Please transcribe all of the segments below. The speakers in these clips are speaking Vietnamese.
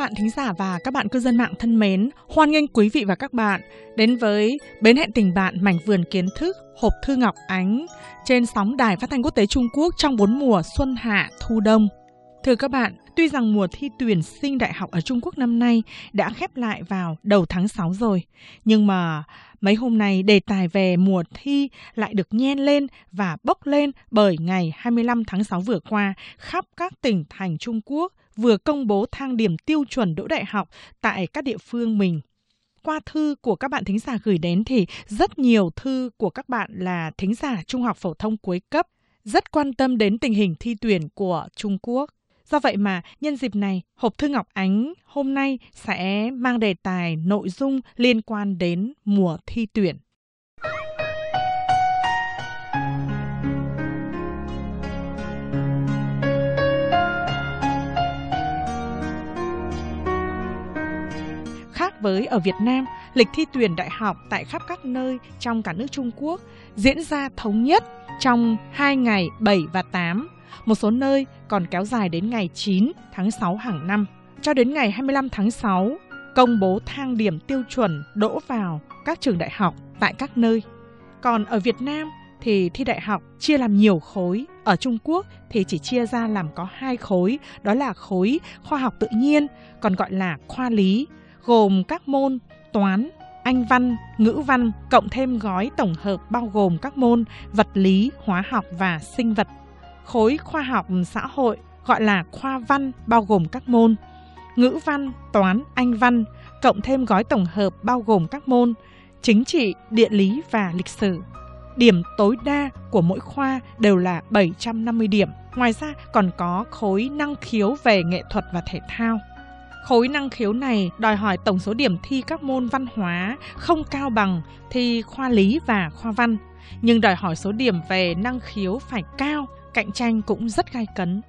Bạn thính giả và các bạn cư dân mạng thân mến, hoan nghênh quý vị và các bạn đến với Bến hẹn tình bạn mảnh vườn kiến thức hộp thư Ngọc Ánh trên sóng đài phát thanh quốc tế Trung Quốc trong bốn mùa xuân hạ thu đông. Thưa các bạn, tuy rằng mùa thi tuyển sinh đại học ở Trung Quốc năm nay đã khép lại vào đầu tháng 6 rồi, nhưng mà mấy hôm nay đề tài về mùa thi lại được nhen lên và bốc lên bởi ngày 25 tháng 6 vừa qua khắp các tỉnh thành Trung Quốc vừa công bố thang điểm tiêu chuẩn đỗ đại học tại các địa phương mình. Qua thư của các bạn thính giả gửi đến thì rất nhiều thư của các bạn là thính giả trung học phổ thông cuối cấp rất quan tâm đến tình hình thi tuyển của Trung Quốc. Do vậy mà nhân dịp này, hộp thư Ngọc Ánh hôm nay sẽ mang đề tài nội dung liên quan đến mùa thi tuyển. Với ở Việt Nam, lịch thi tuyển đại học tại khắp các nơi trong cả nước Trung Quốc diễn ra thống nhất trong 2 ngày 7 và 8 một số nơi còn kéo dài đến ngày 9 tháng 6 hàng năm. Cho đến ngày 25 tháng 6, công bố thang điểm tiêu chuẩn đỗ vào các trường đại học tại các nơi. Còn ở Việt Nam thì thi đại học chia làm nhiều khối. Ở Trung Quốc thì chỉ chia ra làm có hai khối, đó là khối khoa học tự nhiên, còn gọi là khoa lý, gồm các môn toán, anh văn, ngữ văn, cộng thêm gói tổng hợp bao gồm các môn vật lý, hóa học và sinh vật khối khoa học xã hội gọi là khoa văn bao gồm các môn ngữ văn, toán, anh văn, cộng thêm gói tổng hợp bao gồm các môn chính trị, địa lý và lịch sử. Điểm tối đa của mỗi khoa đều là 750 điểm. Ngoài ra còn có khối năng khiếu về nghệ thuật và thể thao. Khối năng khiếu này đòi hỏi tổng số điểm thi các môn văn hóa không cao bằng thi khoa lý và khoa văn, nhưng đòi hỏi số điểm về năng khiếu phải cao cạnh tranh cũng rất gai cấn.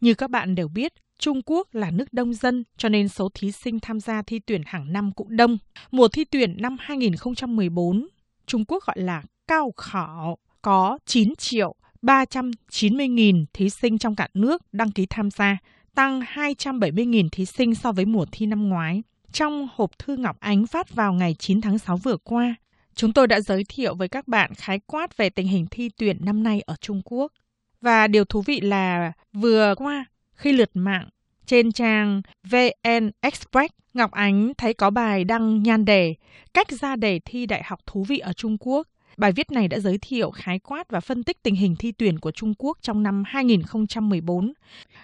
Như các bạn đều biết, Trung Quốc là nước đông dân cho nên số thí sinh tham gia thi tuyển hàng năm cũng đông. Mùa thi tuyển năm 2014, Trung Quốc gọi là cao khảo, có 9 triệu 390 nghìn thí sinh trong cả nước đăng ký tham gia, tăng 270 nghìn thí sinh so với mùa thi năm ngoái. Trong hộp thư Ngọc Ánh phát vào ngày 9 tháng 6 vừa qua, chúng tôi đã giới thiệu với các bạn khái quát về tình hình thi tuyển năm nay ở Trung Quốc. Và điều thú vị là vừa qua khi lượt mạng trên trang VN Express, Ngọc Ánh thấy có bài đăng nhan đề Cách ra đề thi đại học thú vị ở Trung Quốc. Bài viết này đã giới thiệu khái quát và phân tích tình hình thi tuyển của Trung Quốc trong năm 2014.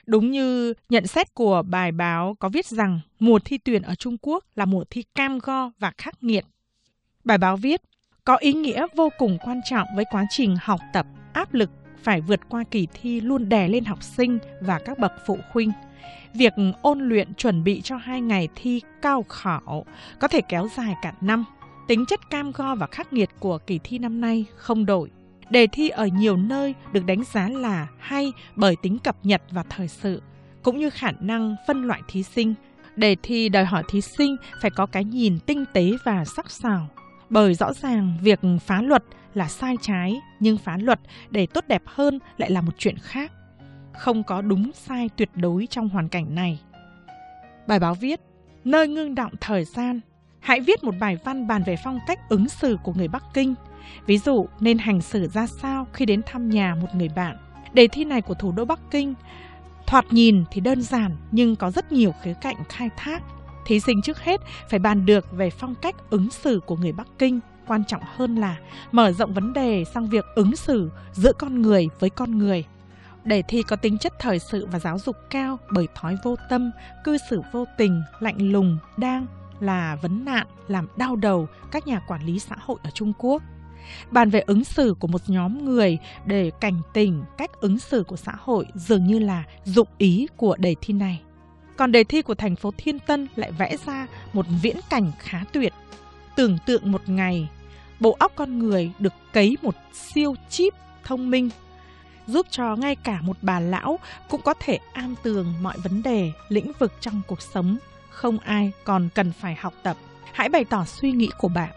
Đúng như nhận xét của bài báo có viết rằng mùa thi tuyển ở Trung Quốc là mùa thi cam go và khắc nghiệt. Bài báo viết có ý nghĩa vô cùng quan trọng với quá trình học tập, áp lực phải vượt qua kỳ thi luôn đè lên học sinh và các bậc phụ huynh. Việc ôn luyện chuẩn bị cho hai ngày thi cao khảo có thể kéo dài cả năm. Tính chất cam go và khắc nghiệt của kỳ thi năm nay không đổi. Đề thi ở nhiều nơi được đánh giá là hay bởi tính cập nhật và thời sự, cũng như khả năng phân loại thí sinh. Đề thi đòi hỏi thí sinh phải có cái nhìn tinh tế và sắc sảo, bởi rõ ràng việc phá luật là sai trái, nhưng phá luật để tốt đẹp hơn lại là một chuyện khác. Không có đúng sai tuyệt đối trong hoàn cảnh này. Bài báo viết, nơi ngưng động thời gian, hãy viết một bài văn bàn về phong cách ứng xử của người Bắc Kinh. Ví dụ, nên hành xử ra sao khi đến thăm nhà một người bạn. Đề thi này của thủ đô Bắc Kinh thoạt nhìn thì đơn giản nhưng có rất nhiều khía cạnh khai thác. Thí sinh trước hết phải bàn được về phong cách ứng xử của người Bắc Kinh quan trọng hơn là mở rộng vấn đề sang việc ứng xử giữa con người với con người. Đề thi có tính chất thời sự và giáo dục cao bởi thói vô tâm, cư xử vô tình, lạnh lùng, đang là vấn nạn, làm đau đầu các nhà quản lý xã hội ở Trung Quốc. Bàn về ứng xử của một nhóm người để cảnh tỉnh, cách ứng xử của xã hội dường như là dụng ý của đề thi này. Còn đề thi của thành phố Thiên Tân lại vẽ ra một viễn cảnh khá tuyệt tưởng tượng một ngày, bộ óc con người được cấy một siêu chip thông minh, giúp cho ngay cả một bà lão cũng có thể am tường mọi vấn đề, lĩnh vực trong cuộc sống không ai còn cần phải học tập hãy bày tỏ suy nghĩ của bạn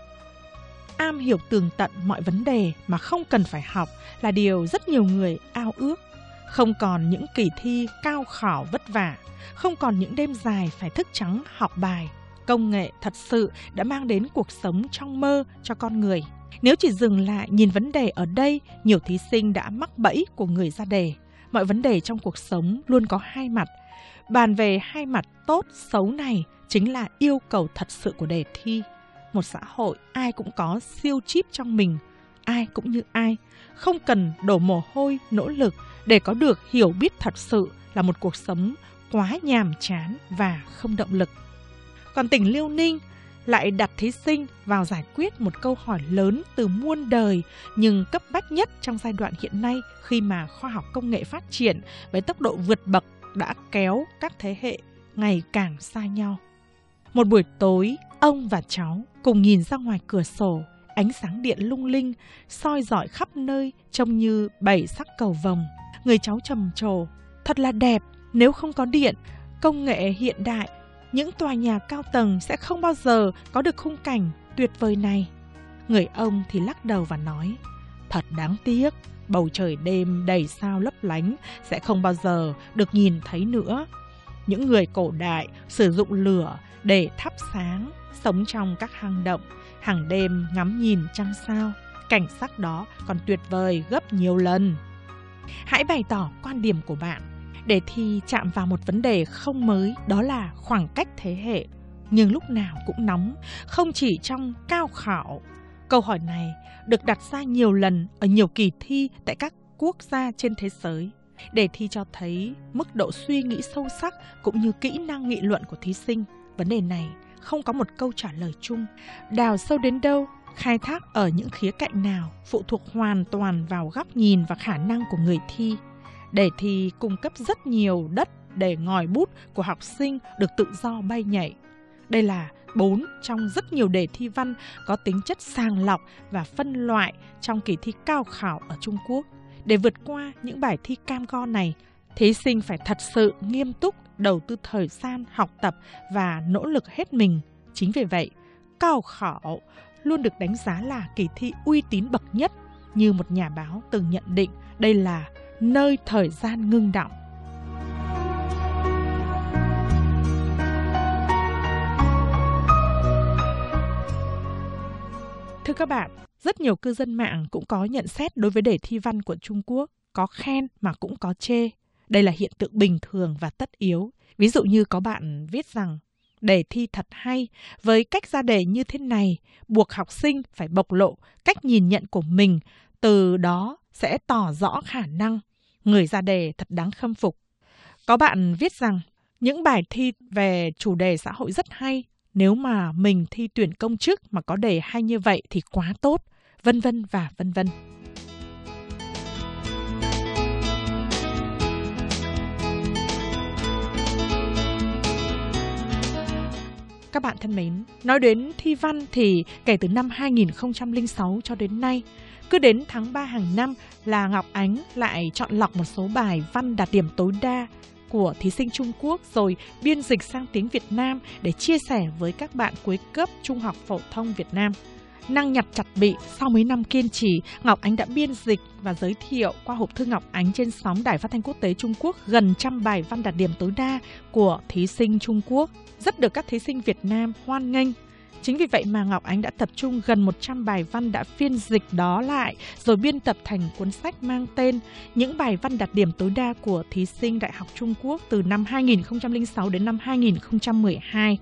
am hiểu tường tận mọi vấn đề mà không cần phải học là điều rất nhiều người ao ước Không còn những kỳ thi cao khảo vất vả, không còn những đêm dài phải thức trắng học bài. Công nghệ thật sự đã mang đến cuộc sống trong mơ cho con người. Nếu chỉ dừng lại nhìn vấn đề ở đây, nhiều thí sinh đã mắc bẫy của người ra đề. Mọi vấn đề trong cuộc sống luôn có hai mặt. Bàn về hai mặt tốt, xấu này chính là yêu cầu thật sự của đề thi. Một xã hội ai cũng có siêu chip trong mình, ai cũng như ai, không cần đổ mồ hôi, nỗ lực để có được hiểu biết thật sự là một cuộc sống quá nhàm chán và không động lực. Còn tỉnh Liêu Ninh lại đặt thí sinh vào giải quyết một câu hỏi lớn từ muôn đời nhưng cấp bách nhất trong giai đoạn hiện nay khi mà khoa học công nghệ phát triển với tốc độ vượt bậc đã kéo các thế hệ ngày càng xa nhau. Một buổi tối, ông và cháu cùng nhìn ra ngoài cửa sổ, ánh sáng điện lung linh, soi dọi khắp nơi trông như bảy sắc cầu vồng. Người cháu trầm trồ, thật là đẹp, nếu không có điện, công nghệ hiện đại những tòa nhà cao tầng sẽ không bao giờ có được khung cảnh tuyệt vời này. Người ông thì lắc đầu và nói, thật đáng tiếc, bầu trời đêm đầy sao lấp lánh sẽ không bao giờ được nhìn thấy nữa. Những người cổ đại sử dụng lửa để thắp sáng, sống trong các hang động, hàng đêm ngắm nhìn trăng sao. Cảnh sắc đó còn tuyệt vời gấp nhiều lần. Hãy bày tỏ quan điểm của bạn Đề thi chạm vào một vấn đề không mới, đó là khoảng cách thế hệ. Nhưng lúc nào cũng nóng, không chỉ trong cao khảo. Câu hỏi này được đặt ra nhiều lần ở nhiều kỳ thi tại các quốc gia trên thế giới. Đề thi cho thấy mức độ suy nghĩ sâu sắc cũng như kỹ năng nghị luận của thí sinh. Vấn đề này không có một câu trả lời chung. Đào sâu đến đâu, khai thác ở những khía cạnh nào phụ thuộc hoàn toàn vào góc nhìn và khả năng của người thi. Đề thi cung cấp rất nhiều đất để ngòi bút của học sinh được tự do bay nhảy. Đây là bốn trong rất nhiều đề thi văn có tính chất sàng lọc và phân loại trong kỳ thi cao khảo ở Trung Quốc. Để vượt qua những bài thi cam go này, thí sinh phải thật sự nghiêm túc đầu tư thời gian học tập và nỗ lực hết mình. Chính vì vậy, cao khảo luôn được đánh giá là kỳ thi uy tín bậc nhất như một nhà báo từng nhận định đây là nơi thời gian ngưng đọng. Thưa các bạn, rất nhiều cư dân mạng cũng có nhận xét đối với đề thi văn của Trung Quốc, có khen mà cũng có chê. Đây là hiện tượng bình thường và tất yếu. Ví dụ như có bạn viết rằng đề thi thật hay, với cách ra đề như thế này, buộc học sinh phải bộc lộ cách nhìn nhận của mình, từ đó sẽ tỏ rõ khả năng. Người ra đề thật đáng khâm phục. Có bạn viết rằng những bài thi về chủ đề xã hội rất hay. Nếu mà mình thi tuyển công chức mà có đề hay như vậy thì quá tốt, vân vân và vân vân. Các bạn thân mến, nói đến thi văn thì kể từ năm 2006 cho đến nay, cứ đến tháng 3 hàng năm là Ngọc Ánh lại chọn lọc một số bài văn đạt điểm tối đa của thí sinh Trung Quốc rồi biên dịch sang tiếng Việt Nam để chia sẻ với các bạn cuối cấp trung học phổ thông Việt Nam. Năng nhặt chặt bị, sau mấy năm kiên trì, Ngọc Ánh đã biên dịch và giới thiệu qua hộp thư Ngọc Ánh trên sóng Đài Phát thanh Quốc tế Trung Quốc gần trăm bài văn đạt điểm tối đa của thí sinh Trung Quốc, rất được các thí sinh Việt Nam hoan nghênh. Chính vì vậy mà Ngọc Ánh đã tập trung gần 100 bài văn đã phiên dịch đó lại, rồi biên tập thành cuốn sách mang tên Những bài văn đạt điểm tối đa của thí sinh Đại học Trung Quốc từ năm 2006 đến năm 2012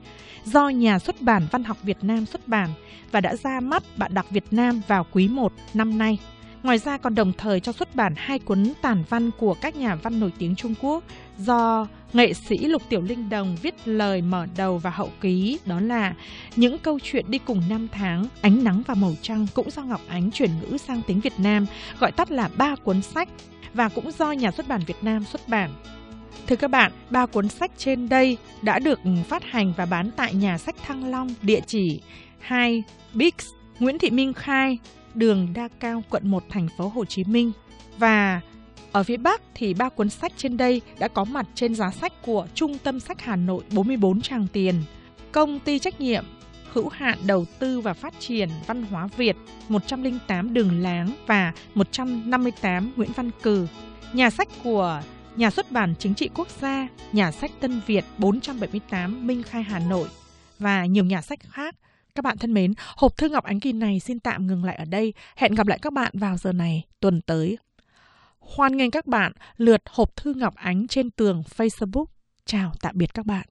do nhà xuất bản, Văn học Việt Nam xuất bản và đã ra mắt bạn đọc Việt Nam vào quý 1 năm nay. Ngoài ra còn đồng thời cho xuất bản hai cuốn tản văn của các nhà văn nổi tiếng Trung Quốc do nghệ sĩ Lục Tiểu Linh Đồng viết lời mở đầu và hậu ký đó là những câu chuyện đi cùng năm tháng, ánh nắng và màu trăng cũng do Ngọc Ánh chuyển ngữ sang tiếng Việt Nam, gọi tắt là ba cuốn sách và cũng do nhà xuất bản Việt Nam xuất bản. Thưa các bạn, ba cuốn sách trên đây đã được phát hành và bán tại nhà sách Thăng Long, địa chỉ 2 Bix, Nguyễn Thị Minh Khai, đường Đa Cao, quận 1, thành phố Hồ Chí Minh. Và ở phía Bắc thì ba cuốn sách trên đây đã có mặt trên giá sách của Trung tâm sách Hà Nội 44 tràng tiền, công ty trách nhiệm hữu hạn đầu tư và phát triển văn hóa Việt 108 Đường Láng và 158 Nguyễn Văn Cừ. Nhà sách của Nhà xuất bản Chính trị Quốc gia, Nhà sách Tân Việt 478 Minh Khai Hà Nội và nhiều nhà sách khác. Các bạn thân mến, hộp thư Ngọc Ánh kỳ này xin tạm ngừng lại ở đây. Hẹn gặp lại các bạn vào giờ này tuần tới. Hoan nghênh các bạn lượt hộp thư Ngọc Ánh trên tường Facebook. Chào tạm biệt các bạn.